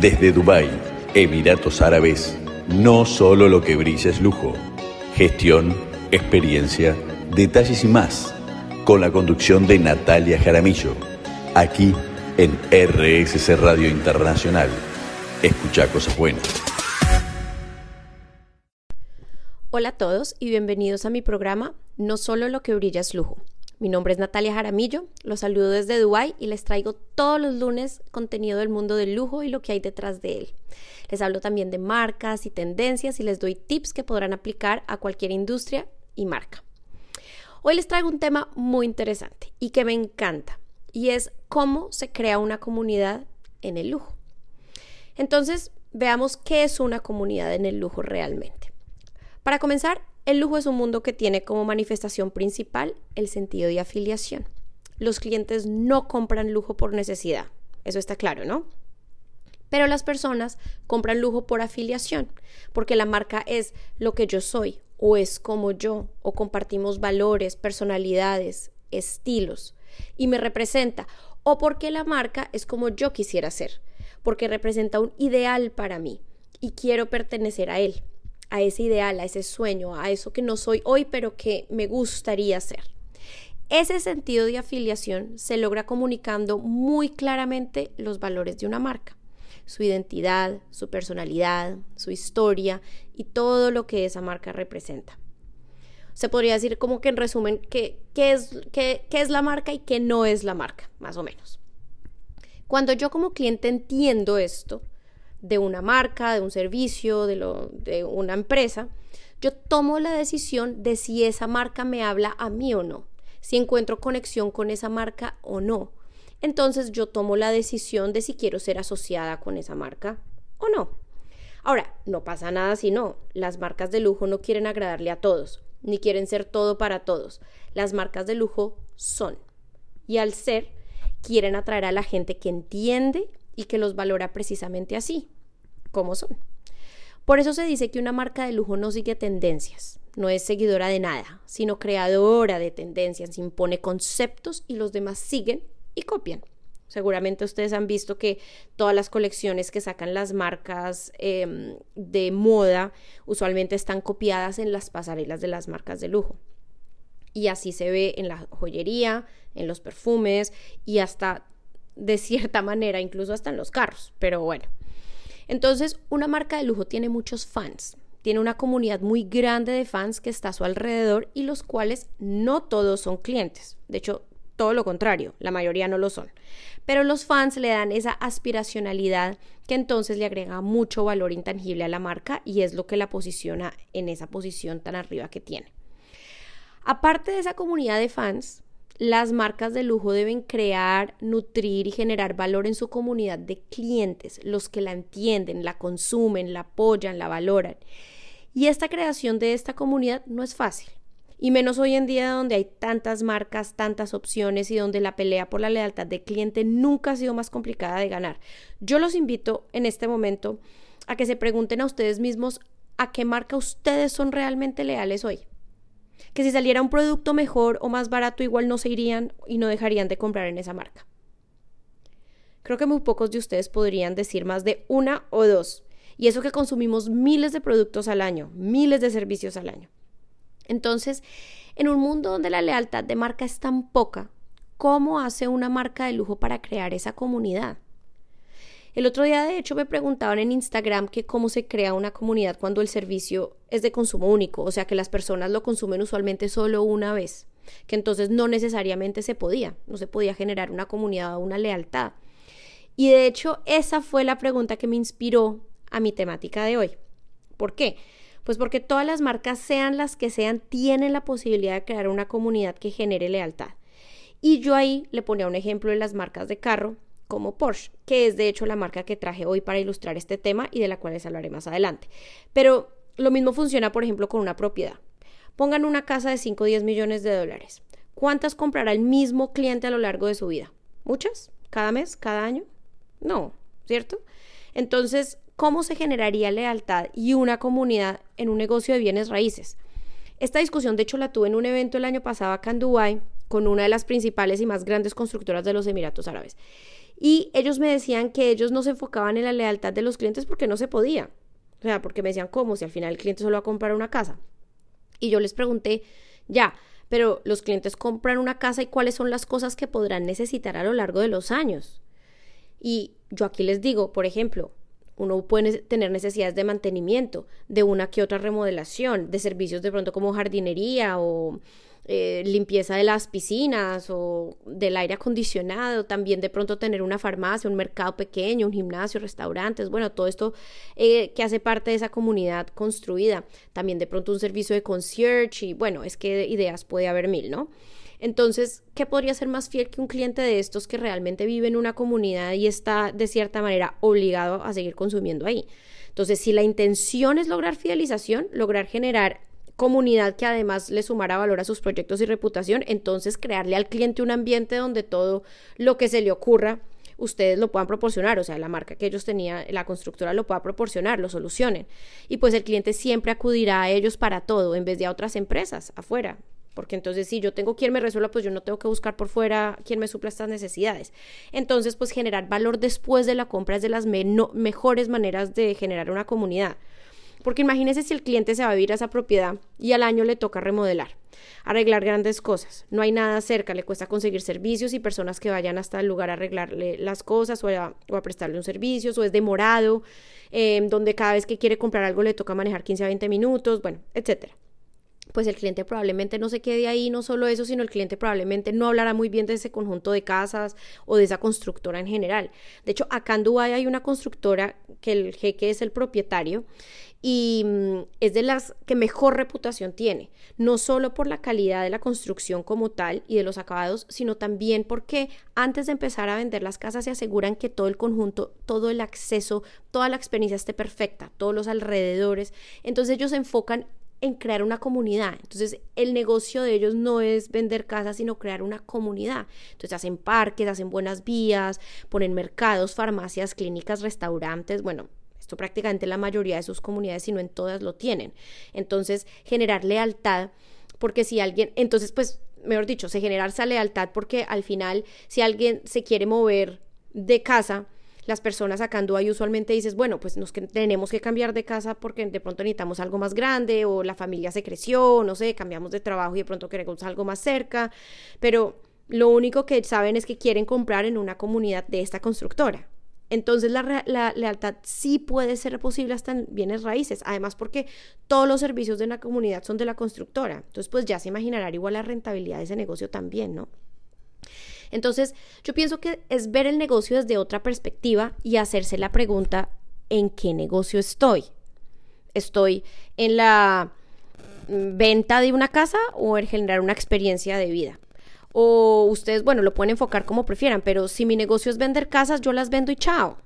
Desde Dubái, Emiratos Árabes, no solo lo que brilla es lujo. Gestión, experiencia, detalles y más. Con la conducción de Natalia Jaramillo. Aquí en RSC Radio Internacional. Escucha cosas buenas. Hola a todos y bienvenidos a mi programa No solo lo que brilla es lujo. Mi nombre es Natalia Jaramillo, los saludo desde Dubai y les traigo todos los lunes contenido del mundo del lujo y lo que hay detrás de él. Les hablo también de marcas y tendencias y les doy tips que podrán aplicar a cualquier industria y marca. Hoy les traigo un tema muy interesante y que me encanta y es cómo se crea una comunidad en el lujo. Entonces, veamos qué es una comunidad en el lujo realmente. Para comenzar, el lujo es un mundo que tiene como manifestación principal el sentido de afiliación. Los clientes no compran lujo por necesidad, eso está claro, ¿no? Pero las personas compran lujo por afiliación, porque la marca es lo que yo soy, o es como yo, o compartimos valores, personalidades, estilos, y me representa, o porque la marca es como yo quisiera ser, porque representa un ideal para mí y quiero pertenecer a él a ese ideal, a ese sueño, a eso que no soy hoy, pero que me gustaría ser. Ese sentido de afiliación se logra comunicando muy claramente los valores de una marca, su identidad, su personalidad, su historia y todo lo que esa marca representa. Se podría decir como que en resumen qué, es, qué es la marca y qué no es la marca, más o menos. Cuando yo como cliente entiendo esto, de una marca, de un servicio, de, lo, de una empresa, yo tomo la decisión de si esa marca me habla a mí o no, si encuentro conexión con esa marca o no. Entonces yo tomo la decisión de si quiero ser asociada con esa marca o no. Ahora, no pasa nada si no. Las marcas de lujo no quieren agradarle a todos, ni quieren ser todo para todos. Las marcas de lujo son. Y al ser, quieren atraer a la gente que entiende y que los valora precisamente así, como son. Por eso se dice que una marca de lujo no sigue tendencias, no es seguidora de nada, sino creadora de tendencias, impone conceptos y los demás siguen y copian. Seguramente ustedes han visto que todas las colecciones que sacan las marcas em, de moda usualmente están copiadas en las pasarelas de las marcas de lujo. Y así se ve en la joyería, en los perfumes y hasta de cierta manera, incluso hasta en los carros, pero bueno. Entonces, una marca de lujo tiene muchos fans, tiene una comunidad muy grande de fans que está a su alrededor y los cuales no todos son clientes. De hecho, todo lo contrario, la mayoría no lo son. Pero los fans le dan esa aspiracionalidad que entonces le agrega mucho valor intangible a la marca y es lo que la posiciona en esa posición tan arriba que tiene. Aparte de esa comunidad de fans, las marcas de lujo deben crear, nutrir y generar valor en su comunidad de clientes, los que la entienden, la consumen, la apoyan, la valoran. Y esta creación de esta comunidad no es fácil. Y menos hoy en día donde hay tantas marcas, tantas opciones y donde la pelea por la lealtad de cliente nunca ha sido más complicada de ganar. Yo los invito en este momento a que se pregunten a ustedes mismos a qué marca ustedes son realmente leales hoy que si saliera un producto mejor o más barato igual no se irían y no dejarían de comprar en esa marca. Creo que muy pocos de ustedes podrían decir más de una o dos. Y eso que consumimos miles de productos al año, miles de servicios al año. Entonces, en un mundo donde la lealtad de marca es tan poca, ¿cómo hace una marca de lujo para crear esa comunidad? El otro día, de hecho, me preguntaban en Instagram que cómo se crea una comunidad cuando el servicio es de consumo único, o sea que las personas lo consumen usualmente solo una vez, que entonces no necesariamente se podía, no se podía generar una comunidad o una lealtad. Y de hecho, esa fue la pregunta que me inspiró a mi temática de hoy. ¿Por qué? Pues porque todas las marcas, sean las que sean, tienen la posibilidad de crear una comunidad que genere lealtad. Y yo ahí le ponía un ejemplo de las marcas de carro como Porsche, que es de hecho la marca que traje hoy para ilustrar este tema y de la cual les hablaré más adelante. Pero lo mismo funciona, por ejemplo, con una propiedad. Pongan una casa de 5 o 10 millones de dólares. ¿Cuántas comprará el mismo cliente a lo largo de su vida? ¿Muchas? ¿Cada mes? ¿Cada año? No, ¿cierto? Entonces, ¿cómo se generaría lealtad y una comunidad en un negocio de bienes raíces? Esta discusión, de hecho, la tuve en un evento el año pasado acá en con una de las principales y más grandes constructoras de los Emiratos Árabes. Y ellos me decían que ellos no se enfocaban en la lealtad de los clientes porque no se podía. O sea, porque me decían, ¿cómo? Si al final el cliente solo va a comprar una casa. Y yo les pregunté, ya, pero los clientes compran una casa y cuáles son las cosas que podrán necesitar a lo largo de los años. Y yo aquí les digo, por ejemplo, uno puede tener necesidades de mantenimiento, de una que otra remodelación, de servicios de pronto como jardinería o eh, limpieza de las piscinas o del aire acondicionado, también de pronto tener una farmacia, un mercado pequeño, un gimnasio, restaurantes, bueno, todo esto eh, que hace parte de esa comunidad construida, también de pronto un servicio de concierge y bueno, es que ideas puede haber mil, ¿no? Entonces, ¿qué podría ser más fiel que un cliente de estos que realmente vive en una comunidad y está de cierta manera obligado a seguir consumiendo ahí? Entonces, si la intención es lograr fidelización, lograr generar comunidad que además le sumara valor a sus proyectos y reputación, entonces crearle al cliente un ambiente donde todo lo que se le ocurra ustedes lo puedan proporcionar, o sea, la marca que ellos tenían, la constructora lo pueda proporcionar, lo solucionen. Y pues el cliente siempre acudirá a ellos para todo, en vez de a otras empresas afuera. Porque entonces si yo tengo quien me resuelva, pues yo no tengo que buscar por fuera quien me supla estas necesidades. Entonces, pues generar valor después de la compra es de las mejores maneras de generar una comunidad. Porque imagínese si el cliente se va a vivir a esa propiedad y al año le toca remodelar, arreglar grandes cosas. No hay nada cerca, le cuesta conseguir servicios y personas que vayan hasta el lugar a arreglarle las cosas o a, prestarle un servicio, o es demorado, em, donde cada vez que quiere comprar algo le toca manejar 15 a 20 minutos, bueno, etcétera pues el cliente probablemente no se quede ahí, no solo eso, sino el cliente probablemente no hablará muy bien de ese conjunto de casas o de esa constructora en general. De hecho, acá en Dubái hay una constructora que el jeque es el propietario y mm, es de las que mejor reputación tiene, no solo por la calidad de la construcción como tal y de los acabados, sino también porque antes de empezar a vender las casas se aseguran que todo el conjunto, todo el acceso, toda la experiencia esté perfecta, todos los alrededores. Entonces ellos se enfocan en crear una comunidad. Entonces, el negocio de ellos no es vender casas, sino crear una comunidad. Entonces, hacen parques, hacen buenas vías, ponen mercados, farmacias, clínicas, restaurantes, bueno, esto prácticamente la mayoría de sus comunidades, si no en todas, lo tienen. Entonces, generar lealtad, porque si alguien, entonces, pues, mejor dicho, se genera esa lealtad porque al final, si alguien se quiere mover de casa, las personas en Dubái usualmente dices, bueno, pues nos tenemos que cambiar de casa porque de pronto necesitamos algo más grande o la familia se creció, no sé, cambiamos de trabajo y de pronto queremos algo más cerca, pero lo único que saben es que quieren comprar en una comunidad de esta constructora. Entonces la, la, lealtad sí puede ser posible hasta en bienes raíces, además porque todos los servicios de una comunidad son de la constructora. Entonces pues ya se imaginará igual la rentabilidad de ese negocio también, ¿no? Entonces, yo pienso que es ver el negocio desde otra perspectiva y hacerse la pregunta, ¿en qué negocio estoy? ¿Estoy en la venta de una casa o en generar una experiencia de vida? O ustedes, bueno, lo pueden enfocar como prefieran, pero si mi negocio es vender casas, yo las vendo y chao.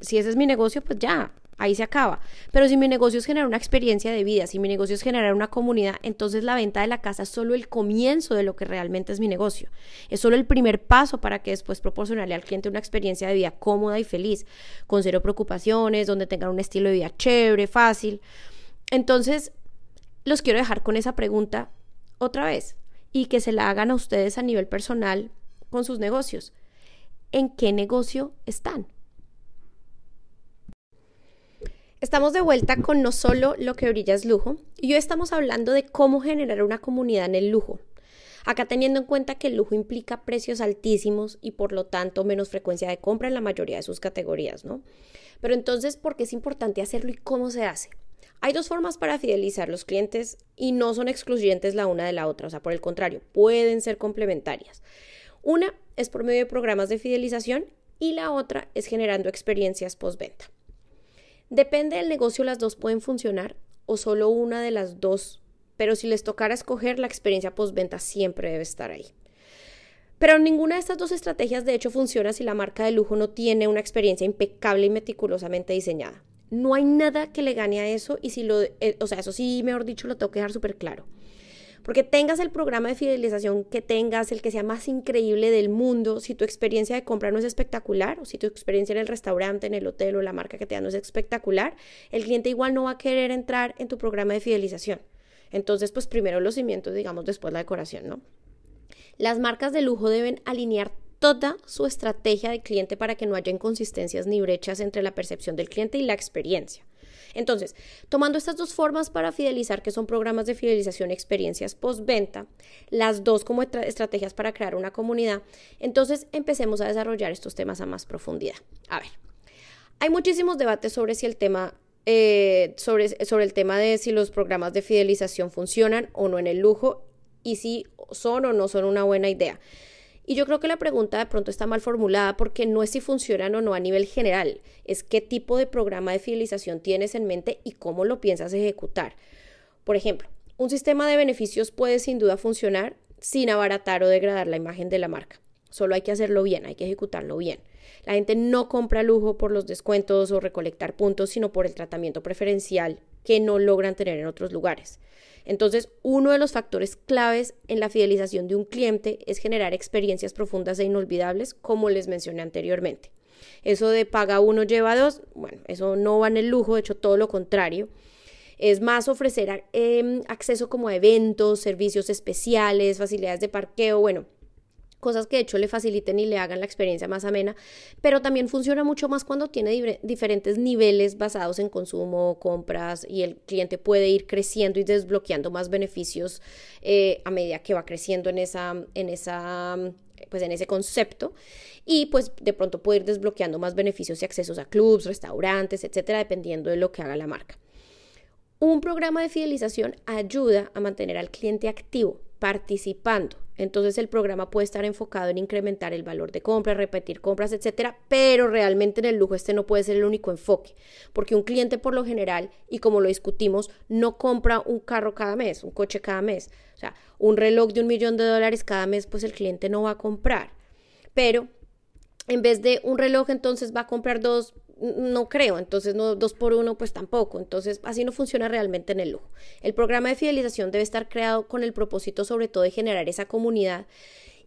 Si ese es mi negocio, pues ya, ahí se acaba. Pero si mi negocio es generar una experiencia de vida, si mi negocio es generar una comunidad, entonces la venta de la casa es solo el comienzo de lo que realmente es mi negocio. Es solo el primer paso para que después proporcionarle al cliente una experiencia de vida cómoda y feliz, con cero preocupaciones, donde tengan un estilo de vida chévere, fácil. Entonces, los quiero dejar con esa pregunta otra vez y que se la hagan a ustedes a nivel personal con sus negocios. ¿En qué negocio están? Estamos de vuelta con no solo lo que brilla es lujo, y hoy estamos hablando de cómo generar una comunidad en el lujo. Acá teniendo en cuenta que el lujo implica precios altísimos y por lo tanto menos frecuencia de compra en la mayoría de sus categorías, ¿no? Pero entonces, ¿por qué es importante hacerlo y cómo se hace? Hay dos formas para fidelizar los clientes y no son excluyentes la una de la otra, o sea, por el contrario, pueden ser complementarias. Una es por medio de programas de fidelización y la otra es generando experiencias postventa. Depende del negocio, las dos pueden funcionar o solo una de las dos, pero si les tocara escoger, la experiencia postventa siempre debe estar ahí. Pero ninguna de estas dos estrategias de hecho funciona si la marca de lujo no tiene una experiencia impecable y meticulosamente diseñada. No hay nada que le gane a eso y si lo, eh, o sea, eso sí, mejor dicho, lo tengo que dejar súper claro. Porque tengas el programa de fidelización que tengas, el que sea más increíble del mundo, si tu experiencia de compra no es espectacular, o si tu experiencia en el restaurante, en el hotel o la marca que te dan no es espectacular, el cliente igual no va a querer entrar en tu programa de fidelización. Entonces, pues primero los cimientos, digamos, después la decoración, ¿no? Las marcas de lujo deben alinear toda su estrategia de cliente para que no haya inconsistencias ni brechas entre la percepción del cliente y la experiencia. Entonces, tomando estas dos formas para fidelizar, que son programas de fidelización y experiencias postventa, las dos como estrategias para crear una comunidad, entonces empecemos a desarrollar estos temas a más profundidad. A ver, hay muchísimos debates sobre si el tema eh, sobre, sobre el tema de si los programas de fidelización funcionan o no en el lujo y si son o no son una buena idea. Y yo creo que la pregunta de pronto está mal formulada porque no es si funcionan o no a nivel general, es qué tipo de programa de fidelización tienes en mente y cómo lo piensas ejecutar. Por ejemplo, un sistema de beneficios puede sin duda funcionar sin abaratar o degradar la imagen de la marca. Solo hay que hacerlo bien, hay que ejecutarlo bien. La gente no compra lujo por los descuentos o recolectar puntos, sino por el tratamiento preferencial que no logran tener en otros lugares. Entonces, uno de los factores claves en la fidelización de un cliente es generar experiencias profundas e inolvidables, como les mencioné anteriormente. Eso de paga uno, lleva dos, bueno, eso no va en el lujo, de hecho todo lo contrario. Es más ofrecer em, acceso como a eventos, servicios especiales, facilidades de parqueo, bueno, cosas que de hecho le faciliten y le hagan la experiencia más amena, pero también funciona mucho más cuando tiene diferentes niveles basados en consumo, compras y el cliente puede ir creciendo y desbloqueando más beneficios eh, a medida que va creciendo en esa, en esa pues en ese concepto y pues de pronto puede ir desbloqueando más beneficios y accesos a clubs, restaurantes, etcétera, dependiendo de lo que haga la marca. Un programa de fidelización ayuda a mantener al cliente activo, participando. Entonces el programa puede estar enfocado en incrementar el valor de compra, repetir compras, etcétera, pero realmente en el lujo este no puede ser el único enfoque, porque un cliente por lo general, y como lo discutimos, no compra un carro cada mes, un coche cada mes, o sea, un reloj de un millón de dólares cada mes, pues el cliente no va a comprar. Pero en vez de un reloj, entonces va a comprar dos no creo, entonces no dos por uno pues tampoco, entonces así no funciona realmente en el lujo. El programa de fidelización debe estar creado con el propósito sobre todo de generar esa comunidad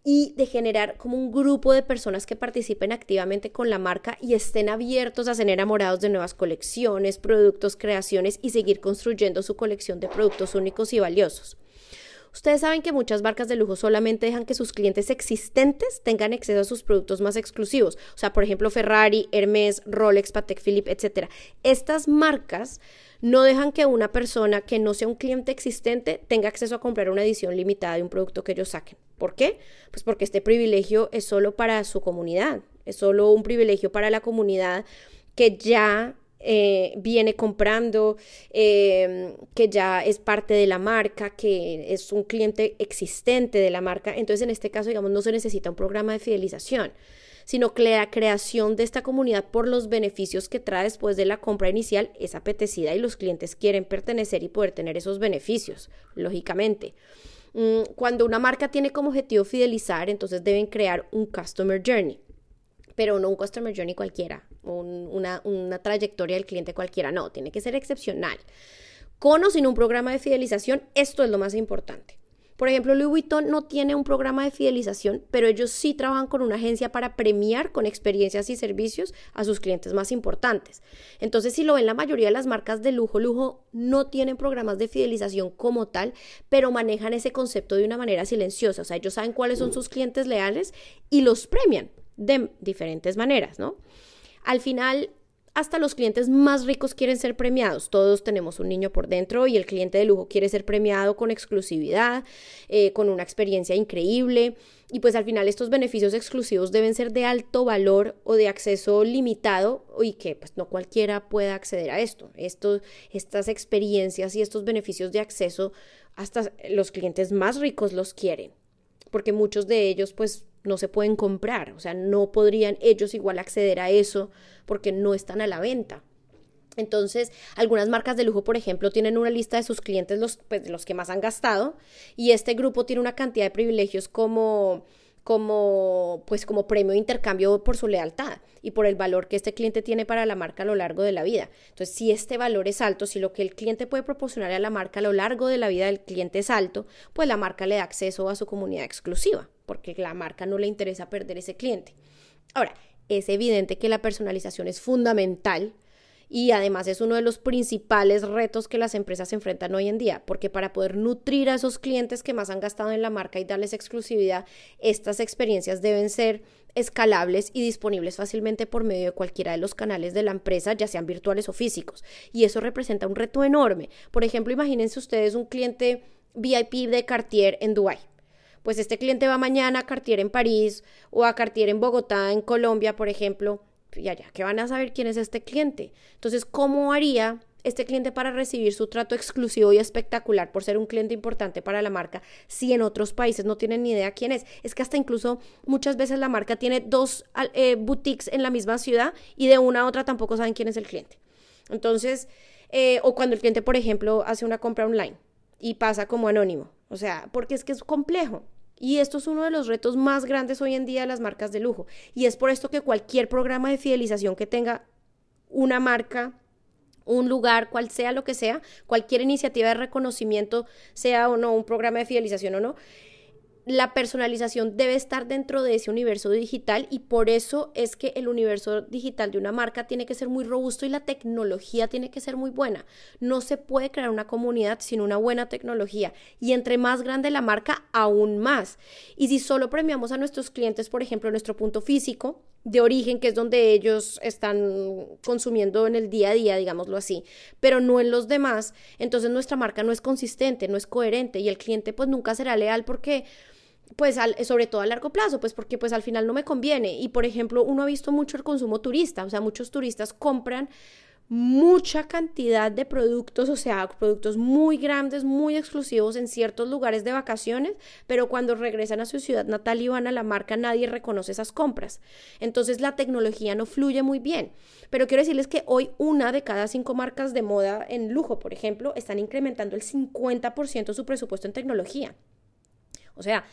y de generar como un grupo de personas que participen activamente con la marca y estén abiertos a ser enamorados de nuevas colecciones, productos, creaciones y seguir construyendo su colección de productos únicos y valiosos. Ustedes saben que muchas marcas de lujo solamente dejan que sus clientes existentes tengan acceso a sus productos más exclusivos. O sea, por ejemplo, Ferrari, Hermes, Rolex, Patek Philippe, etc. Estas marcas no dejan que una persona que no sea un cliente existente tenga acceso a comprar una edición limitada de un producto que ellos saquen. ¿Por qué? Pues porque este privilegio es solo para su comunidad, es solo un privilegio para la comunidad que ya eh, viene comprando, em, que ya es parte de la marca, que es un cliente existente de la marca. Entonces, en este caso, digamos, no se necesita un programa de fidelización sino que la creación de esta comunidad por los beneficios que trae después de la compra inicial es apetecida y los clientes quieren pertenecer y poder tener esos beneficios, lógicamente. Mm, cuando una marca tiene como objetivo fidelizar, entonces deben crear un Customer Journey pero no un customer journey cualquiera, una, una trayectoria del cliente cualquiera, no, tiene que ser excepcional. Con o sin un programa de fidelización, esto es lo más importante. Por ejemplo, Louis Vuitton no tiene un programa de fidelización, pero ellos sí trabajan con una agencia para premiar con experiencias y servicios a sus clientes más importantes. Entonces, si lo ven, la mayoría de las marcas de lujo, lujo no tienen programas de fidelización como tal, pero manejan ese concepto de una manera silenciosa. O sea, ellos saben cuáles son sus clientes leales y los premian de diferentes maneras, ¿no? Al final, hasta los clientes más ricos quieren ser premiados. Todos tenemos un niño por dentro y el cliente de lujo quiere ser premiado con exclusividad, eh, con una experiencia increíble. Y pues al final estos beneficios exclusivos deben ser de alto valor o de acceso limitado y que pues no cualquiera pueda acceder a esto. esto estas experiencias y estos beneficios de acceso hasta los clientes más ricos los quieren. Porque muchos de ellos pues no se pueden comprar, o sea, no podrían ellos igual acceder a eso porque no están a la venta. Entonces, algunas marcas de lujo, por ejemplo, tienen una lista de sus clientes, los, pues, los que más han gastado, y este grupo tiene una cantidad de privilegios como como pues como premio de intercambio por su lealtad y por el valor que este cliente tiene para la marca a lo largo de la vida. Entonces, si este valor es alto, si lo que el cliente puede proporcionar a la marca a lo largo de la vida del cliente es alto, pues la marca le da acceso a su comunidad exclusiva, porque la marca no le interesa perder ese cliente. Ahora, es evidente que la personalización es fundamental y además es uno de los principales retos que las empresas se enfrentan hoy en día, porque para poder nutrir a esos clientes que más han gastado en la marca y darles exclusividad, estas experiencias deben ser escalables y disponibles fácilmente por medio de cualquiera de los canales de la empresa, ya sean virtuales o físicos. Y eso representa un reto enorme. Por ejemplo, imagínense ustedes un cliente VIP de Cartier en Dubai. Pues este cliente va mañana a Cartier en París o a Cartier en Bogotá, en Colombia, por ejemplo y allá que van a saber quién es este cliente. Entonces, ¿cómo haría este cliente para recibir su trato exclusivo y espectacular por ser un cliente importante para la marca si en otros países no tienen ni idea quién es? Es que hasta incluso muchas veces la marca tiene dos eh, boutiques en la misma ciudad y de una a otra tampoco saben quién es el cliente. Entonces, eh, o cuando el cliente, por ejemplo, hace una compra online y pasa como anónimo. O sea, porque es que es complejo. Y esto es uno de los retos más grandes hoy en día de las marcas de lujo. Y es por esto que cualquier programa de fidelización que tenga una marca, un lugar, cual sea lo que sea, cualquier iniciativa de reconocimiento, sea o no un programa de fidelización o no, la personalización debe estar dentro de ese universo digital y por eso es que el universo digital de una marca tiene que ser muy robusto y la tecnología tiene que ser muy buena. No se puede crear una comunidad sin una buena tecnología y entre más grande la marca, aún más. Y si solo premiamos a nuestros clientes, por ejemplo, nuestro punto físico de origen, que es donde ellos están consumiendo en el día a día, digámoslo así, pero no en los demás, entonces nuestra marca no es consistente, no es coherente y el cliente pues nunca será leal porque pues sobre todo a largo plazo, pues porque pues al final no me conviene. Y por ejemplo, uno ha visto mucho el consumo turista, o sea, muchos turistas compran mucha cantidad de productos, o sea, productos muy grandes, muy exclusivos en ciertos lugares de vacaciones, pero cuando regresan a su ciudad natal y van a la marca, nadie reconoce esas compras. Entonces la tecnología no fluye muy bien. Pero quiero decirles que hoy una de cada cinco marcas de moda en lujo, por ejemplo, están incrementando el 50% su presupuesto en tecnología. O sea,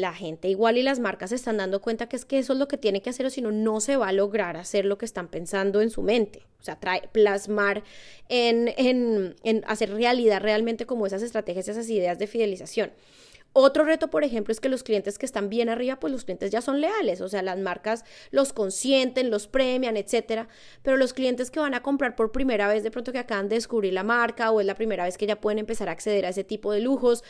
la gente igual y las marcas se están dando cuenta que es que eso es lo que tiene que hacer o si no, no se va a lograr hacer lo que están pensando en su mente. O sea, trae, plasmar en, en, en hacer realidad realmente como esas estrategias, esas ideas de fidelización. Otro reto, por ejemplo, es que los clientes que están bien arriba, pues los clientes ya son leales, o sea, las marcas los consienten, los premian, etcétera, pero los clientes que van a comprar por primera vez, de pronto que acaban de descubrir la marca o es la primera vez que ya pueden empezar a acceder a ese tipo de lujos,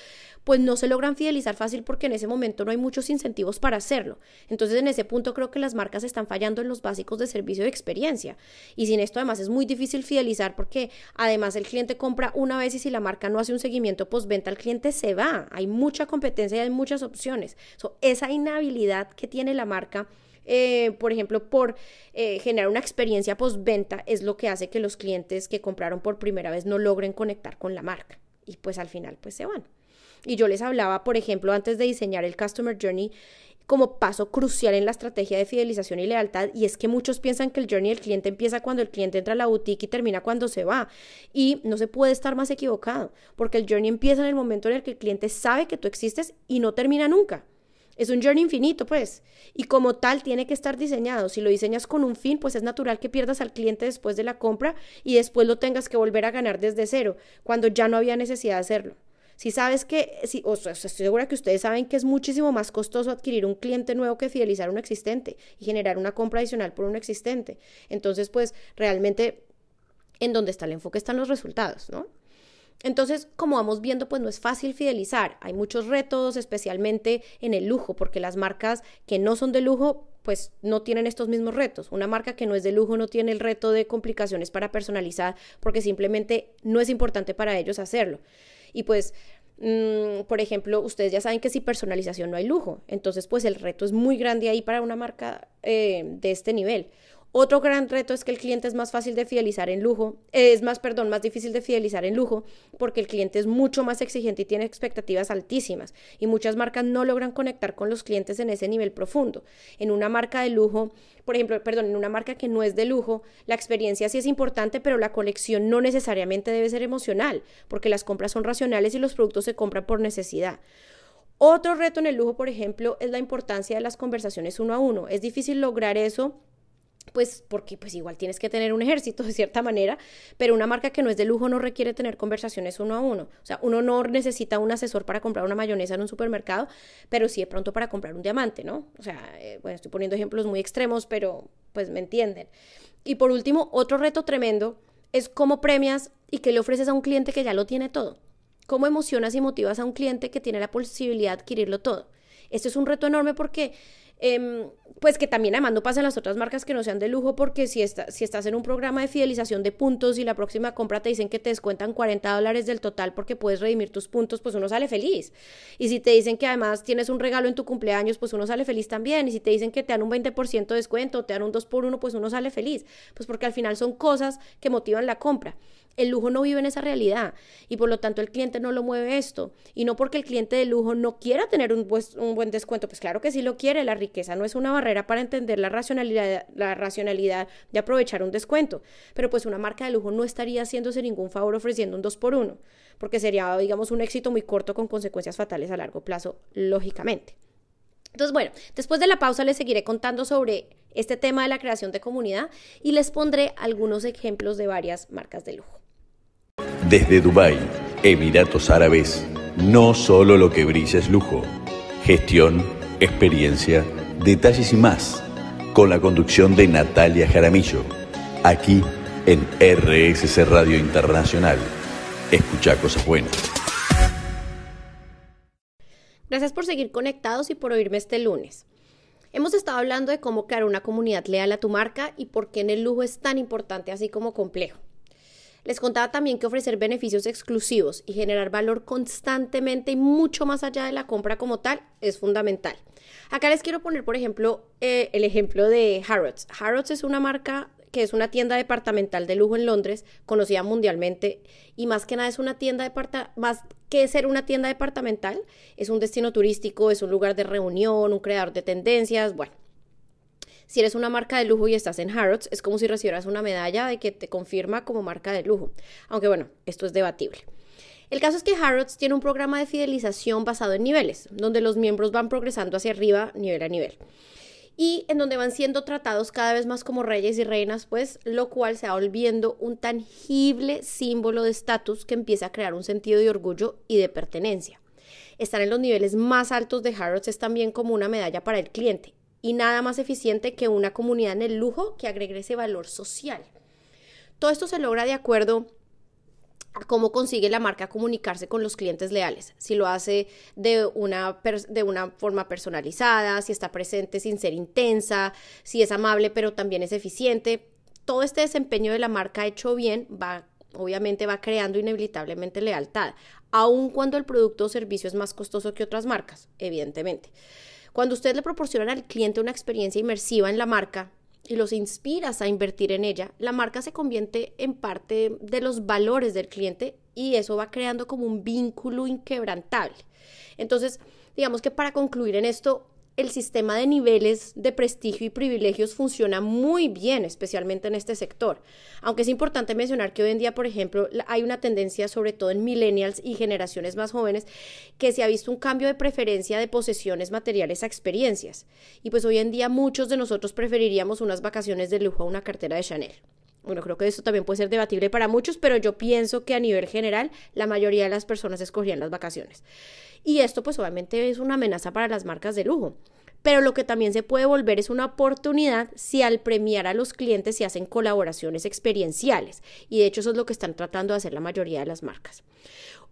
pues no se logran fidelizar fácil porque en ese momento no hay muchos incentivos para hacerlo. Entonces, en ese punto creo que las marcas están fallando en los básicos de servicio de experiencia. Y sin esto además es muy difícil fidelizar porque además el cliente compra una vez y si la marca no hace un seguimiento postventa, el cliente se va. Hay mucha competencia y hay muchas opciones. esa inhabilidad que tiene la marca eh, por ejemplo, por eh, generar una experiencia postventa, es lo que hace que los clientes que compraron por primera vez no logren conectar con la marca y pues al final pues se van. Y yo les hablaba, por ejemplo, antes de diseñar el Customer Journey, como paso crucial en la estrategia de fidelización y lealtad y es que muchos piensan que el journey del cliente empieza cuando el cliente entra a la boutique y termina cuando se va y no se puede estar más equivocado porque el journey empieza en el momento en el que el cliente sabe que tú existes y no termina nunca. Es un journey infinito, pues, y como tal tiene que estar diseñado. Si lo diseñas con un fin, pues es natural que pierdas al cliente después de la compra y después lo tengas que volver a ganar desde cero, cuando ya no había necesidad de hacerlo. Si sabes que, si, o estoy segura que ustedes saben que es muchísimo más costoso adquirir un cliente nuevo que fidelizar un existente y generar una compra adicional por un existente. Entonces, pues realmente en donde está el enfoque están los resultados, ¿no? Entonces, como vamos viendo, pues no es fácil fidelizar. Hay muchos retos, especialmente en el lujo, porque las marcas que no son de lujo, pues no tienen estos mismos retos. Una marca que no es de lujo no tiene el reto de complicaciones para personalizar, porque simplemente no es importante para ellos hacerlo. Y pues, mm, por ejemplo, ustedes ya saben que sin personalización no hay lujo. Entonces, pues el reto es muy grande ahí para una marca eh, de este nivel. Otro gran reto es que el cliente es más fácil de fidelizar en lujo, es más, perdón, más difícil de fidelizar en lujo porque el cliente es mucho más exigente y tiene expectativas altísimas y muchas marcas no logran conectar con los clientes en ese nivel profundo. En una marca de lujo, por ejemplo, perdón, en una marca que no es de lujo, la experiencia sí es importante, pero la conexión no necesariamente debe ser emocional porque las compras son racionales y los productos se compran por necesidad. Otro reto en el lujo, por ejemplo, es la importancia de las conversaciones uno a uno. Es difícil lograr eso pues porque pues igual tienes que tener un ejército de cierta manera, pero una marca que no es de lujo no requiere tener conversaciones uno a uno. O sea, uno no necesita un asesor para comprar una mayonesa en un supermercado, pero sí de pronto para comprar un diamante, ¿no? O sea, eh, bueno, estoy poniendo ejemplos muy extremos, pero pues me entienden. Y por último, otro reto tremendo es cómo premias y qué le ofreces a un cliente que ya lo tiene todo. ¿Cómo emocionas y motivas a un cliente que tiene la posibilidad de adquirirlo todo? Esto es un reto enorme porque Em, pues que también además no pasa en las otras marcas que no sean de lujo, porque si, si estás en un programa de fidelización de puntos y la próxima compra te dicen que te descuentan 40 dólares del total porque puedes redimir tus puntos, pues uno sale feliz. Y si te dicen que además tienes un regalo en tu cumpleaños, pues uno sale feliz también. Y si te dicen que te dan un 20% de descuento, te dan un 2 por 1, pues uno sale feliz. Pues porque al final son cosas que motivan la compra. El lujo no vive en esa realidad y por lo tanto el cliente no lo mueve esto. Y no porque el cliente de lujo no quiera tener un, un, buen descuento, pues claro que sí lo quiere. La riqueza no es una barrera para entender la racionalidad, la racionalidad de aprovechar un descuento. Pero pues una marca de lujo no estaría haciéndose ningún favor ofreciendo un 2 por 1 porque sería, digamos, un éxito muy corto con consecuencias fatales a largo plazo, lógicamente. Entonces, bueno, después de la pausa les seguiré contando sobre este tema de la creación de comunidad y les pondré algunos ejemplos de varias marcas de lujo. Desde Dubái, Emiratos Árabes, no solo lo que brilla es lujo. Gestión, experiencia, detalles y más. Con la conducción de Natalia Jaramillo. Aquí en RSC Radio Internacional. Escucha cosas buenas. Gracias por seguir conectados y por oírme este lunes. Hemos estado hablando de cómo crear una comunidad leal a tu marca y por qué en el lujo es tan importante así como complejo. Les contaba también que ofrecer beneficios exclusivos y generar valor constantemente y mucho más allá de la compra como tal es fundamental. Acá les quiero poner, por ejemplo, eh, el ejemplo de Harrods. Harrods es una marca que es una tienda departamental de lujo en Londres, conocida mundialmente, y más que nada es una tienda departamental, más que ser una tienda departamental, es un destino turístico, es un lugar de reunión, un creador de tendencias, bueno, si eres una marca de lujo y estás en Harrods, es como si recibieras una medalla de que te confirma como marca de lujo. Aunque bueno, esto es debatible. El caso es que Harrods tiene un programa de fidelización basado en niveles, donde los miembros van progresando hacia arriba, nivel a nivel. Y en donde van siendo tratados cada vez más como reyes y reinas, pues, lo cual se va volviendo un tangible símbolo de estatus que empieza a crear un sentido de orgullo y de pertenencia. Estar en los niveles más altos de Harrods es también como una medalla para el cliente y nada más eficiente que una comunidad en el lujo que agregue ese valor social. Todo esto se logra de acuerdo a cómo consigue la marca comunicarse con los clientes leales, si lo hace de una, de una forma personalizada, si está presente sin ser intensa, si es amable pero también es eficiente. Todo este desempeño de la marca hecho bien va obviamente va creando inevitablemente lealtad, aun cuando el producto o servicio es más costoso que otras marcas, evidentemente. Cuando usted le proporciona al cliente una experiencia inmersiva en la marca y los inspiras a invertir en ella, la marca se convierte en parte de los valores del cliente y eso va creando como un vínculo inquebrantable. Entonces, digamos que para concluir en esto, el sistema de niveles de prestigio y privilegios funciona muy bien, especialmente en este sector. Aunque es importante mencionar que hoy en día, por ejemplo, hay una tendencia, sobre todo en millennials y generaciones más jóvenes, que se ha visto un cambio de preferencia de posesiones materiales a experiencias. Y pues hoy en día muchos de nosotros preferiríamos unas vacaciones de lujo a una cartera de Chanel. Bueno, creo que eso también puede ser debatible para muchos, pero yo pienso que a nivel general la mayoría de las personas escogían las vacaciones. Y esto pues obviamente es una amenaza para las marcas de lujo. Pero lo que también se puede volver es una oportunidad si al premiar a los clientes se hacen colaboraciones experienciales. Y de hecho eso es lo que están tratando de hacer la mayoría de las marcas.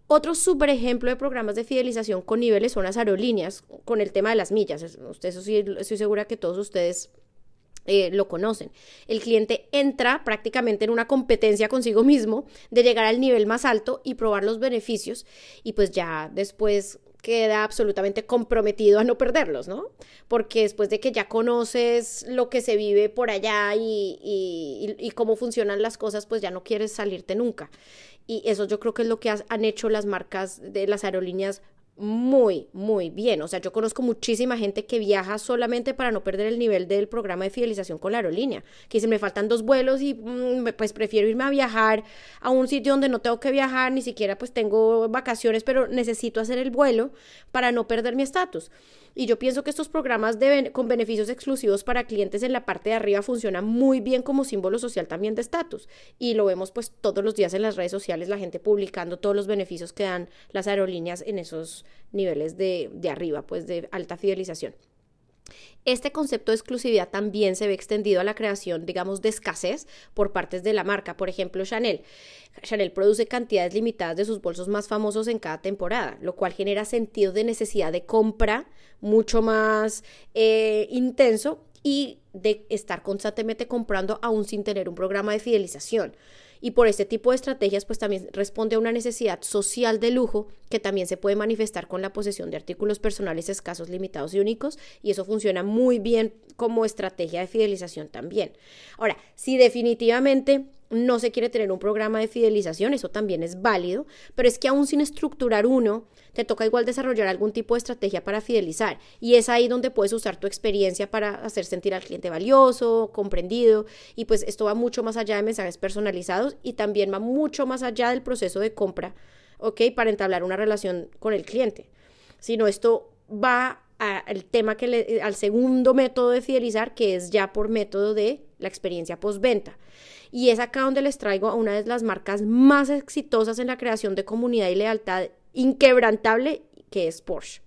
Otro súper ejemplo de programas de fidelización con niveles son las aerolíneas, con el tema de las millas. Ustedes, eso sí, estoy segura que todos ustedes eh, lo conocen. El cliente entra prácticamente en una competencia consigo mismo de llegar al nivel más alto y probar los beneficios y pues ya después queda absolutamente comprometido a no perderlos, ¿no? Porque después de que ya conoces lo que se vive por allá y, y cómo funcionan las cosas, pues ya no quieres salirte nunca. Y eso yo creo que es lo que han hecho las marcas de las aerolíneas muy, muy bien. O sea, yo conozco muchísima gente que viaja solamente para no perder el nivel del programa de fidelización con la aerolínea. Que dice, me faltan dos vuelos y mm, pues prefiero irme a viajar a un sitio donde no tengo que viajar, ni siquiera pues tengo vacaciones, pero necesito hacer el vuelo para no perder mi estatus. Y yo pienso que estos programas con beneficios exclusivos para clientes en la parte de arriba funcionan muy bien como símbolo social también de estatus. Y lo vemos pues todos los días en las redes sociales, la gente publicando todos los beneficios que dan las aerolíneas en esos niveles de, de arriba, pues de alta fidelización. Este concepto de exclusividad también se ve extendido a la creación, digamos, de escasez por partes de la marca. Por ejemplo, Chanel. Chanel produce cantidades limitadas de sus bolsos más famosos en cada temporada, lo cual genera sentido de necesidad de compra mucho más eh, intenso y de estar constantemente comprando aún sin tener un programa de fidelización y por este tipo de estrategias pues también responde a una necesidad social de lujo que también se puede manifestar con la posesión de artículos personales escasos, limitados y únicos y eso funciona muy bien como estrategia de fidelización también. Ahora, si definitivamente no se quiere tener un programa de fidelización, eso también es válido, pero es que aún sin estructurar uno, te toca igual desarrollar algún tipo de estrategia para fidelizar y es ahí donde puedes usar tu experiencia para hacer sentir al cliente valioso, comprendido y pues esto va mucho más allá de mensajes personalizados y también va mucho más allá del proceso de compra, ¿ok? Para entablar una relación con el cliente, sino esto va al tema que le, al segundo método de fidelizar que es ya por método de la experiencia postventa. Y es acá donde les traigo a una de las marcas más exitosas en la creación de comunidad y lealtad inquebrantable, que es Porsche.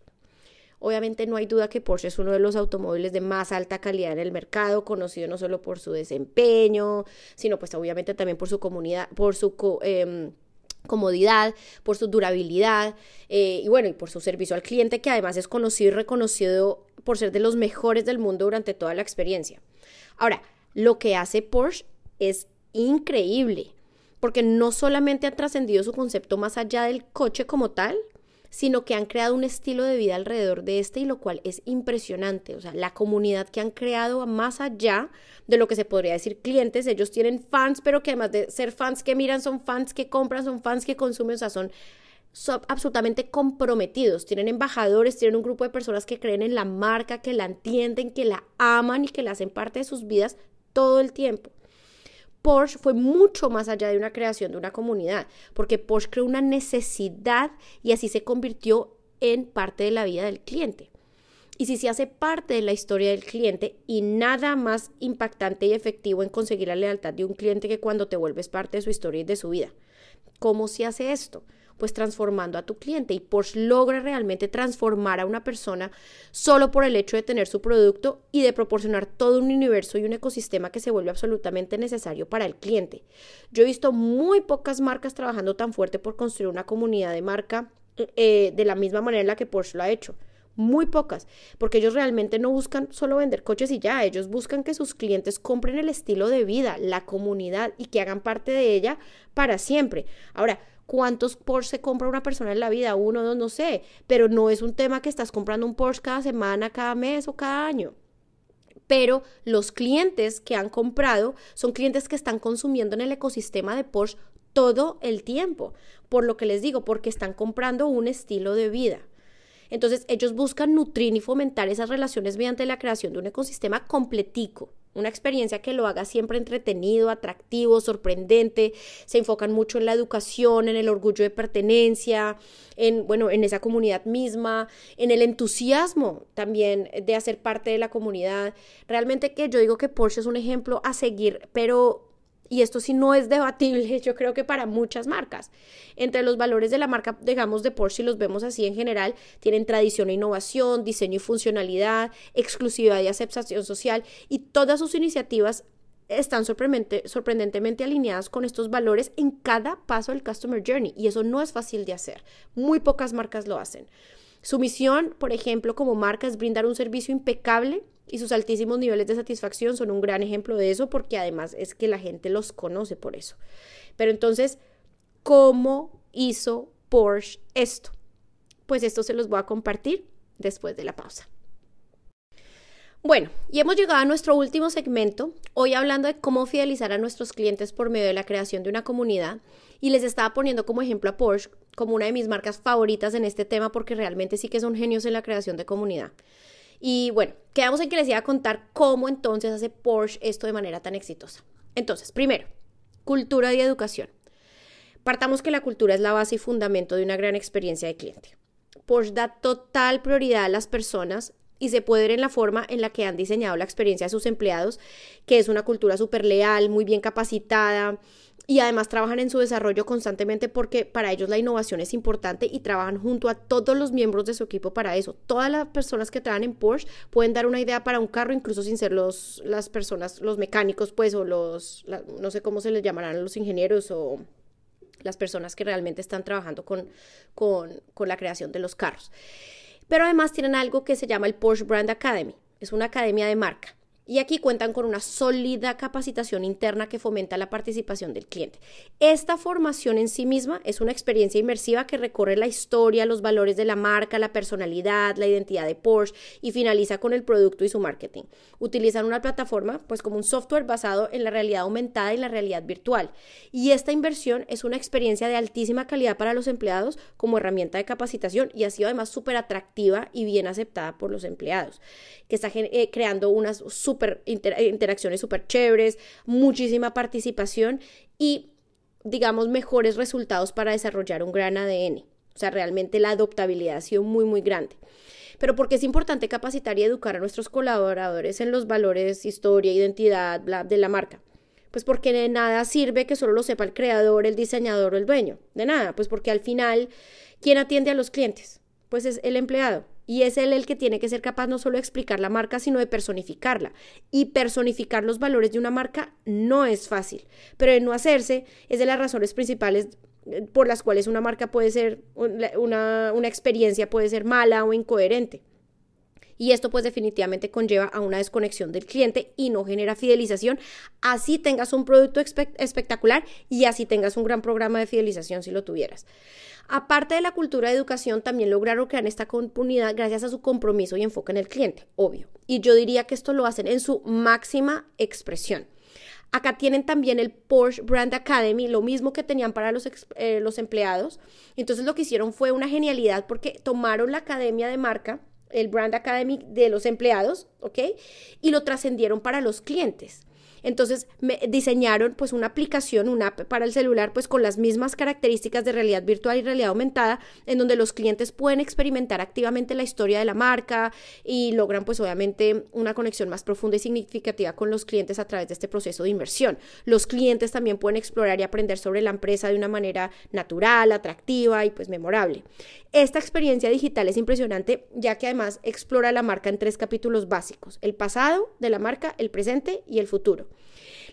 Obviamente no hay duda que Porsche es uno de los automóviles de más alta calidad en el mercado, conocido no solo por su desempeño, sino pues obviamente también por su comunidad, por su em, comodidad, por su durabilidad eh, y bueno, y por su servicio al cliente que además es conocido y reconocido por ser de los mejores del mundo durante toda la experiencia. Ahora, lo que hace Porsche es increíble, porque no solamente ha trascendido su concepto más allá del coche como tal, sino que han creado un estilo de vida alrededor de este y lo cual es impresionante. O sea, la comunidad que han creado más allá de lo que se podría decir clientes, ellos tienen fans, pero que además de ser fans que miran, son fans que compran, son fans que consumen, o sea, son, son absolutamente comprometidos, tienen embajadores, tienen un grupo de personas que creen en la marca, que la entienden, que la aman y que la hacen parte de sus vidas todo el tiempo. Porsche fue mucho más allá de una creación de una comunidad, porque Porsche creó una necesidad y así se convirtió en parte de la vida del cliente. Y si se hace parte de la historia del cliente y nada más impactante y efectivo en conseguir la lealtad de un cliente que cuando te vuelves parte de su historia y de su vida. ¿Cómo se hace esto? Pues transformando a tu cliente y Porsche logra realmente transformar a una persona solo por el hecho de tener su producto y de proporcionar todo un universo y un ecosistema que se vuelve absolutamente necesario para el cliente. Yo he visto muy pocas marcas trabajando tan fuerte por construir una comunidad de marca eh, de la misma manera en la que Porsche lo ha hecho muy pocas, porque ellos realmente no buscan solo vender coches y ya, ellos buscan que sus clientes compren el estilo de vida, la comunidad y que hagan parte de ella para siempre. Ahora, cuántos Porsche compra una persona en la vida, uno, dos, no sé, pero no es un tema que estás comprando un Porsche cada semana, cada mes o cada año. Pero los clientes que han comprado son clientes que están consumiendo en el ecosistema de Porsche todo el tiempo, por lo que les digo, porque están comprando un estilo de vida. Entonces ellos buscan nutrir y fomentar esas relaciones mediante la creación de un ecosistema completico una experiencia que lo haga siempre entretenido, atractivo, sorprendente. Se enfocan mucho en la educación, en el orgullo de pertenencia, en, bueno, en esa comunidad misma, en el entusiasmo también de hacer parte de la comunidad. Realmente que yo digo que Porsche es un ejemplo a seguir, pero y esto sí no es debatible, yo creo que para muchas marcas. Entre los valores de la marca, digamos, de Porsche, los vemos así en general, tienen tradición e innovación, diseño y funcionalidad, exclusividad y aceptación social, y todas sus iniciativas están sorprendentemente alineadas con estos valores en cada paso del Customer Journey, y eso no es fácil de hacer. Muy pocas marcas lo hacen. Su misión, por ejemplo, como marca es brindar un servicio impecable y sus altísimos niveles de satisfacción son un gran ejemplo de eso porque además es que la gente los conoce por eso. Pero entonces, ¿cómo hizo Porsche esto? Pues esto se los voy a compartir después de la pausa. Bueno, y hemos llegado a nuestro último segmento, hoy hablando de cómo fidelizar a nuestros clientes por medio de la creación de una comunidad. Y les estaba poniendo como ejemplo a Porsche como una de mis marcas favoritas en este tema porque realmente sí que son genios en la creación de comunidad. Y bueno, quedamos en que les iba a contar cómo entonces hace Porsche esto de manera tan exitosa. Entonces, primero, cultura y educación. Partamos que la cultura es la base y fundamento de una gran experiencia de cliente. Porsche da total prioridad a las personas y se puede ver en la forma en la que han diseñado la experiencia de sus empleados, que es una cultura súper leal, muy bien capacitada, y además trabajan en su desarrollo constantemente porque para ellos la innovación es importante y trabajan junto a todos los miembros de su equipo para eso. Todas las personas que trabajan en Porsche pueden dar una idea para un carro incluso sin ser los, las personas, los mecánicos pues o los, no sé cómo se les llamarán los ingenieros o las personas que realmente están trabajando con, con, con la creación de los carros. Pero además tienen algo que se llama el Porsche Brand Academy. Es una academia de marca y aquí cuentan con una sólida capacitación interna que fomenta la participación del cliente. Esta formación en sí misma es una experiencia inmersiva que recorre la historia, los valores de la marca, la personalidad, la identidad de Porsche y finaliza con el producto y su marketing. Utilizan una plataforma pues como un software basado en la realidad aumentada y la realidad virtual. Y esta inversión es una experiencia de altísima calidad para los empleados como herramienta de capacitación y ha sido además súper atractiva y bien aceptada por los empleados, que está eh, creando unas interacciones súper chéveres, muchísima participación y, digamos, mejores resultados para desarrollar un gran ADN. O sea, realmente la adoptabilidad ha sido muy, muy grande. Pero porque es importante capacitar y educar a nuestros colaboradores en los valores, historia, identidad de la marca. Pues porque de nada sirve que solo lo sepa el creador, el diseñador o el dueño. De nada, pues porque al final, ¿quién atiende a los clientes? Pues es el empleado. Y es él el que tiene que ser capaz no solo de explicar la marca, sino de personificarla. Y personificar los valores de una marca no es fácil, pero de no hacerse es de las razones principales eh, por las cuales una marca puede ser, una, una experiencia puede ser mala o incoherente. Y esto pues definitivamente conlleva a una desconexión del cliente y no genera fidelización. Así tengas un producto espectacular y así tengas un gran programa de fidelización si lo tuvieras. Aparte de la cultura de educación, también lograron crear esta comunidad gracias a su compromiso y enfoque en el cliente, obvio. Y yo diría que esto lo hacen en su máxima expresión. Acá tienen también el Porsche Brand Academy, lo mismo que tenían para los, eh, los empleados. Entonces lo que hicieron fue una genialidad porque tomaron la academia de marca, el Brand Academy de los empleados, ¿ok? Y lo trascendieron para los clientes. Entonces me diseñaron pues una aplicación, una app para el celular pues con las mismas características de realidad virtual y realidad aumentada en donde los clientes pueden experimentar activamente la historia de la marca y logran pues obviamente una conexión más profunda y significativa con los clientes a través de este proceso de inversión. Los clientes también pueden explorar y aprender sobre la empresa de una manera natural, atractiva y pues memorable. Esta experiencia digital es impresionante ya que además explora la marca en tres capítulos básicos, el pasado de la marca, el presente y el futuro.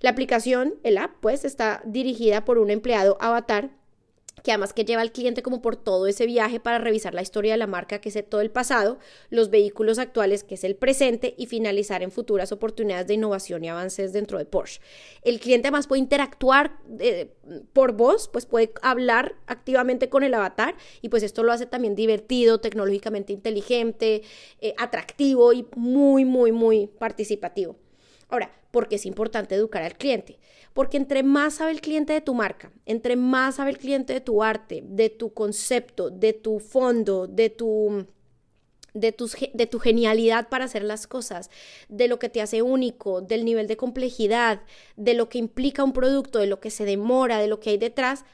La aplicación, el app, pues está dirigida por un empleado avatar que además que lleva al cliente como por todo ese viaje para revisar la historia de la marca, que es todo el pasado, los vehículos actuales, que es el presente, y finalizar en futuras oportunidades de innovación y avances dentro de Porsche. El cliente además puede interactuar eh, por voz, pues puede hablar activamente con el avatar, y pues esto lo hace también divertido, tecnológicamente inteligente, eh, atractivo y muy, muy, muy participativo. Ahora, ¿por qué es importante educar al cliente? Porque entre más sabe el cliente de tu marca, entre más sabe el cliente de tu arte, de tu concepto, de tu fondo, de tu de, de, tu genialidad para hacer las cosas, de lo que te hace único, del nivel de complejidad, de lo que implica un producto, de lo que se demora, de lo que hay detrás,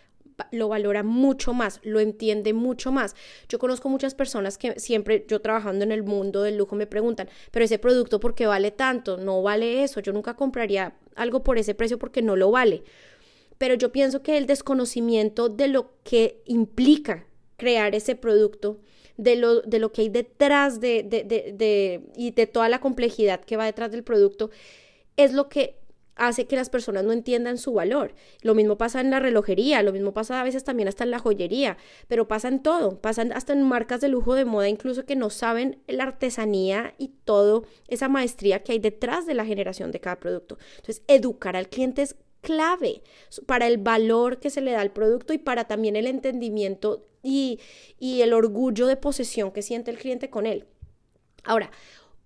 lo valora mucho más, lo entiende mucho más. Yo conozco muchas personas que siempre, yo trabajando en el mundo del lujo, me preguntan, pero ese producto, ¿por qué vale tanto? No vale eso, yo nunca compraría algo por ese precio porque no lo vale. Pero yo pienso que el desconocimiento de lo que implica crear ese producto, de lo, de lo que hay detrás de, de, de, y de toda la complejidad que va detrás del producto, es lo que hace que las personas no entiendan su valor. Lo mismo pasa en la relojería, lo mismo pasa a veces también hasta en la joyería, pero pasa en todo, pasan hasta en marcas de lujo de moda, incluso que no saben la artesanía y todo esa maestría que hay detrás de la generación de cada producto. Entonces, educar al cliente es clave para el valor que se le da al producto y para también el entendimiento y, y el orgullo de posesión que siente el cliente con él. Ahora,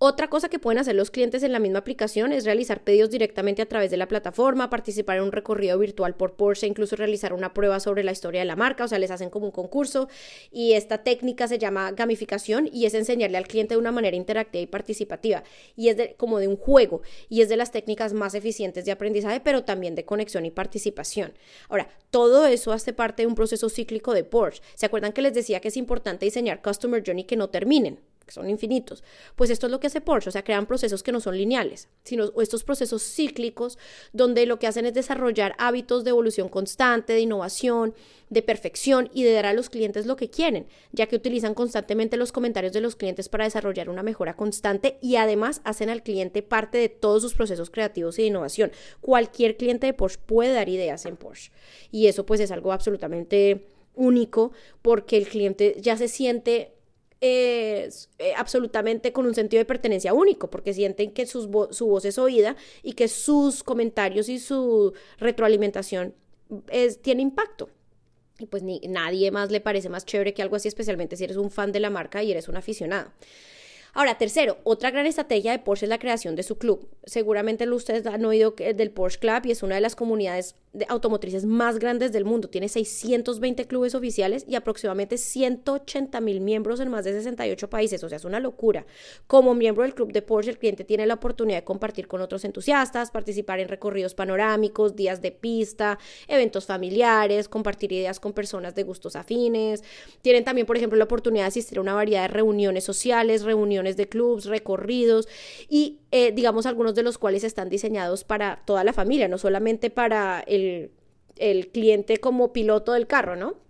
Otra cosa que pueden hacer los clientes en la misma aplicación es realizar pedidos directamente a través de la plataforma, participar en un recorrido virtual por Porsche, incluso realizar una prueba sobre la historia de la marca, o sea, les hacen como un concurso y esta técnica se llama gamificación y es enseñarle al cliente de una manera interactiva y participativa y es de, como de un juego y es de las técnicas más eficientes de aprendizaje, pero también de conexión y participación. Ahora, todo eso hace parte de un proceso cíclico de Porsche. ¿Se acuerdan que les decía que es importante diseñar Customer Journey que no terminen? Que son infinitos. Pues esto es lo que hace Porsche, o sea, crean procesos que no son lineales, sino estos procesos cíclicos donde lo que hacen es desarrollar hábitos de evolución constante, de innovación, de perfección y de dar a los clientes lo que quieren, ya que utilizan constantemente los comentarios de los clientes para desarrollar una mejora constante y además hacen al cliente parte de todos sus procesos creativos y de innovación. Cualquier cliente de Porsche puede dar ideas en Porsche y eso pues es algo absolutamente único porque el cliente ya se siente eh, absolutamente con un sentido de pertenencia único, porque sienten que su voz es oída y que sus comentarios y su retroalimentación es, tiene impacto. Y pues ni, nadie más le parece más chévere que algo así, especialmente si eres un fan de la marca y eres un aficionado. Ahora, tercero, otra gran estrategia de Porsche es la creación de su club. Seguramente ustedes han oído del Porsche Club y es una de las comunidades de automotrices más grandes del mundo. Tiene 620 clubes oficiales y aproximadamente 180 mil miembros en más de 68 países. O sea, es una locura. Como miembro del club de Porsche, el cliente tiene la oportunidad de compartir con otros entusiastas, participar en recorridos panorámicos, días de pista, eventos familiares, compartir ideas con personas de gustos afines. Tienen también, por ejemplo, la oportunidad de asistir a una variedad de reuniones sociales, reuniones de clubs, recorridos y eh, digamos algunos de los cuales están diseñados para toda la familia, no solamente para el, el cliente como piloto del carro, ¿no?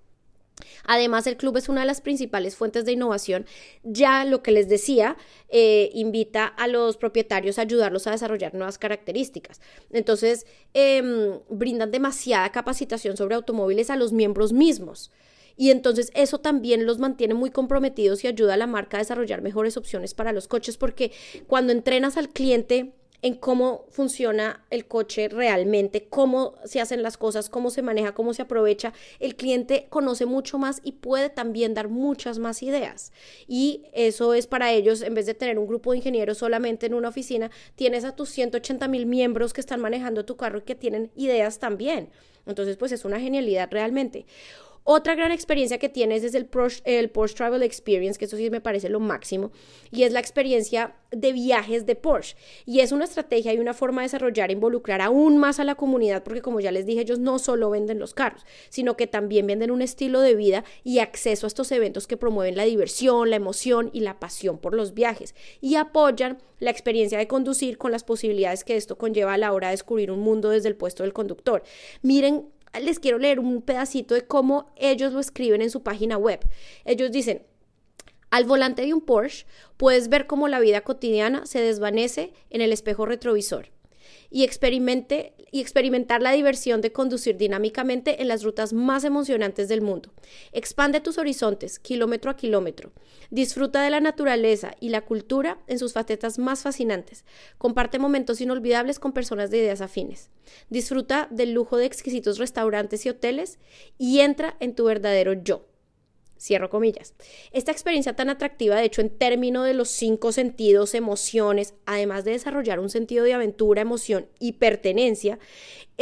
Además, el club es una de las principales fuentes de innovación. Ya lo que les decía, eh, invita a los propietarios a ayudarlos a desarrollar nuevas características. Entonces, em, brindan demasiada capacitación sobre automóviles a los miembros mismos. Y entonces eso también los mantiene muy comprometidos y ayuda a la marca a desarrollar mejores opciones para los coches porque cuando entrenas al cliente en cómo funciona el coche realmente, cómo se hacen las cosas, cómo se maneja, cómo se aprovecha. El cliente conoce mucho más y puede también dar muchas más ideas. Y eso es para ellos, en vez de tener un grupo de ingenieros solamente en una oficina, tienes a tus 180 mil miembros que están manejando tu carro y que tienen ideas también. Entonces, pues es una genialidad realmente. Otra gran experiencia que tienes es el Porsche, Porsche Travel Experience, que eso sí me parece lo máximo, y es la experiencia de viajes de Porsche. Y es una estrategia y una forma de desarrollar e involucrar aún más a la comunidad, porque como ya les dije, ellos no solo venden los carros, sino que también venden un estilo de vida y acceso a estos eventos que promueven la diversión, la emoción y la pasión por los viajes, y apoyan la experiencia de conducir con las posibilidades que esto conlleva a la hora de descubrir un mundo desde el puesto del conductor. Miren les quiero leer un pedacito de cómo ellos lo escriben en su página web. Ellos dicen, al volante de un Porsche puedes ver cómo la vida cotidiana se desvanece en el espejo retrovisor y, experimente, y experimentar la diversión de conducir dinámicamente en las rutas más emocionantes del mundo. Expande tus horizontes, kilómetro a kilómetro. Disfruta de la naturaleza y la cultura en sus facetas más fascinantes. Comparte momentos inolvidables con personas de ideas afines. Disfruta del lujo de exquisitos restaurantes y hoteles y entra en tu verdadero yo. Cierro comillas. Esta experiencia tan atractiva, de hecho, en términos de los cinco sentidos, emociones, además de desarrollar un sentido de aventura, emoción y pertenencia,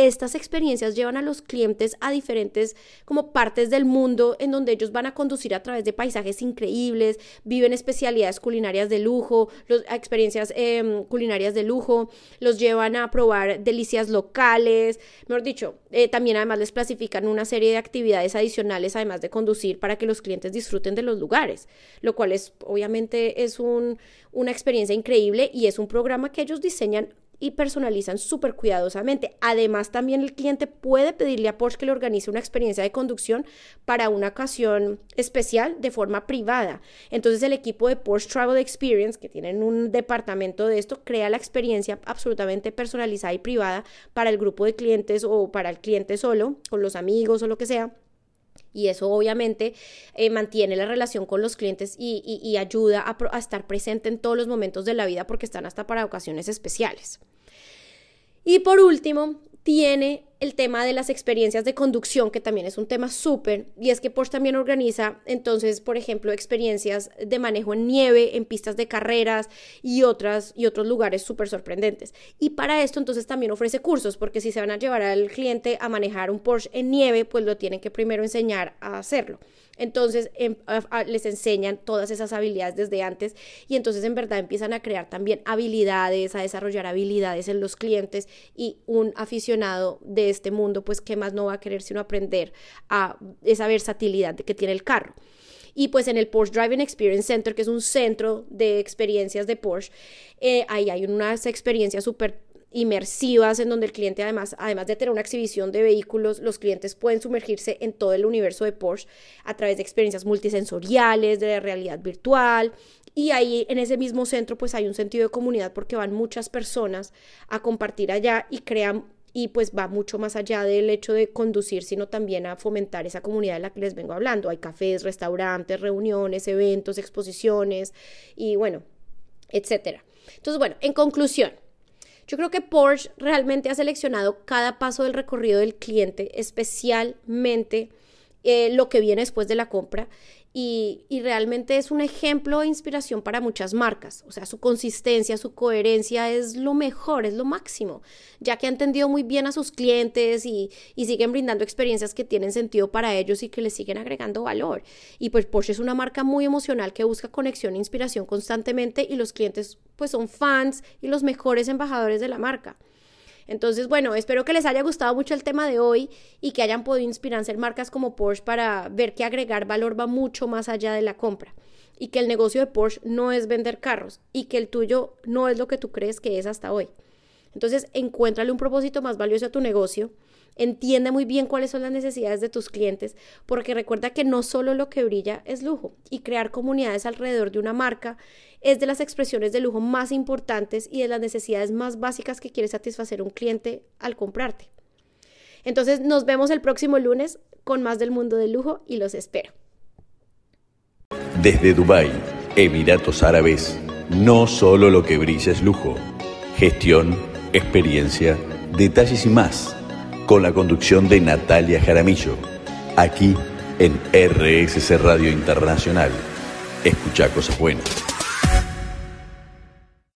estas experiencias llevan a los clientes a diferentes como partes del mundo en donde ellos van a conducir a través de paisajes increíbles, viven especialidades culinarias de lujo, los, experiencias em, culinarias de lujo, los llevan a probar delicias locales, mejor dicho, eh, también además les clasifican una serie de actividades adicionales además de conducir para que los clientes disfruten de los lugares, lo cual es obviamente es un, una experiencia increíble y es un programa que ellos diseñan y personalizan súper cuidadosamente. Además, también el cliente puede pedirle a Porsche que le organice una experiencia de conducción para una ocasión especial de forma privada. Entonces, el equipo de Porsche Travel Experience, que tienen un departamento de esto, crea la experiencia absolutamente personalizada y privada para el grupo de clientes o para el cliente solo, con los amigos o lo que sea y eso obviamente eh, mantiene la relación con los clientes y, ayuda a, a, estar presente en todos los momentos de la vida porque están hasta para ocasiones especiales. Y por último, tiene el tema de las experiencias de conducción, que también es un tema súper, y es que Porsche también organiza entonces, por ejemplo, experiencias de manejo en nieve, en pistas de carreras y, otras, y otros lugares súper sorprendentes. Y para esto entonces también ofrece cursos, porque si se van a llevar al cliente a manejar un Porsche en nieve, pues lo tienen que primero enseñar a hacerlo. Entonces em, les enseñan todas esas habilidades desde antes y entonces en verdad empiezan a crear también habilidades, a desarrollar habilidades en los clientes y un aficionado de este mundo, pues qué más no va a querer sino aprender a esa versatilidad que tiene el carro. Y pues en el Porsche Driving Experience Center, que es un centro de experiencias de Porsche, eh, ahí hay unas experiencias súper inmersivas en donde el cliente además, además de tener una exhibición de vehículos, los clientes pueden sumergirse en todo el universo de Porsche a través de experiencias multisensoriales, de realidad virtual. Y ahí en ese mismo centro pues hay un sentido de comunidad porque van muchas personas a compartir allá y crean y pues va mucho más allá del hecho de conducir, sino también a fomentar esa comunidad de la que les vengo hablando. Hay cafés, restaurantes, reuniones, eventos, exposiciones y bueno, etcétera. Entonces, bueno, en conclusión, yo creo que Porsche realmente ha seleccionado cada paso del recorrido del cliente, especialmente eh, lo que viene después de la compra y, realmente es un ejemplo de inspiración para muchas marcas. O sea, su consistencia, su coherencia es lo mejor, es lo máximo, ya que ha entendido muy bien a sus clientes y, y, siguen brindando experiencias que tienen sentido para ellos y que les siguen agregando valor. Y pues Porsche es una marca muy emocional que busca conexión e inspiración constantemente y los clientes pues son fans y los mejores embajadores de la marca. Entonces, bueno, espero que les haya gustado mucho el tema de hoy y que hayan podido inspirarse en marcas como Porsche para ver que agregar valor va mucho más allá de la compra y que el negocio de Porsche no es vender carros y que el tuyo no es lo que tú crees que es hasta hoy. Entonces, encuéntrale un propósito más valioso a tu negocio Entiende muy bien cuáles son las necesidades de tus clientes, porque recuerda que no solo lo que brilla es lujo, y crear comunidades alrededor de una marca es de las expresiones de lujo más importantes y de las necesidades más básicas que quiere satisfacer un cliente al comprarte. Entonces nos vemos el próximo lunes con más del mundo del lujo y los espero. Desde Dubái, Emiratos Árabes, no solo lo que brilla es lujo, gestión, experiencia, detalles y más con la conducción de Natalia Jaramillo, aquí en RSC Radio Internacional. Escucha cosas buenas.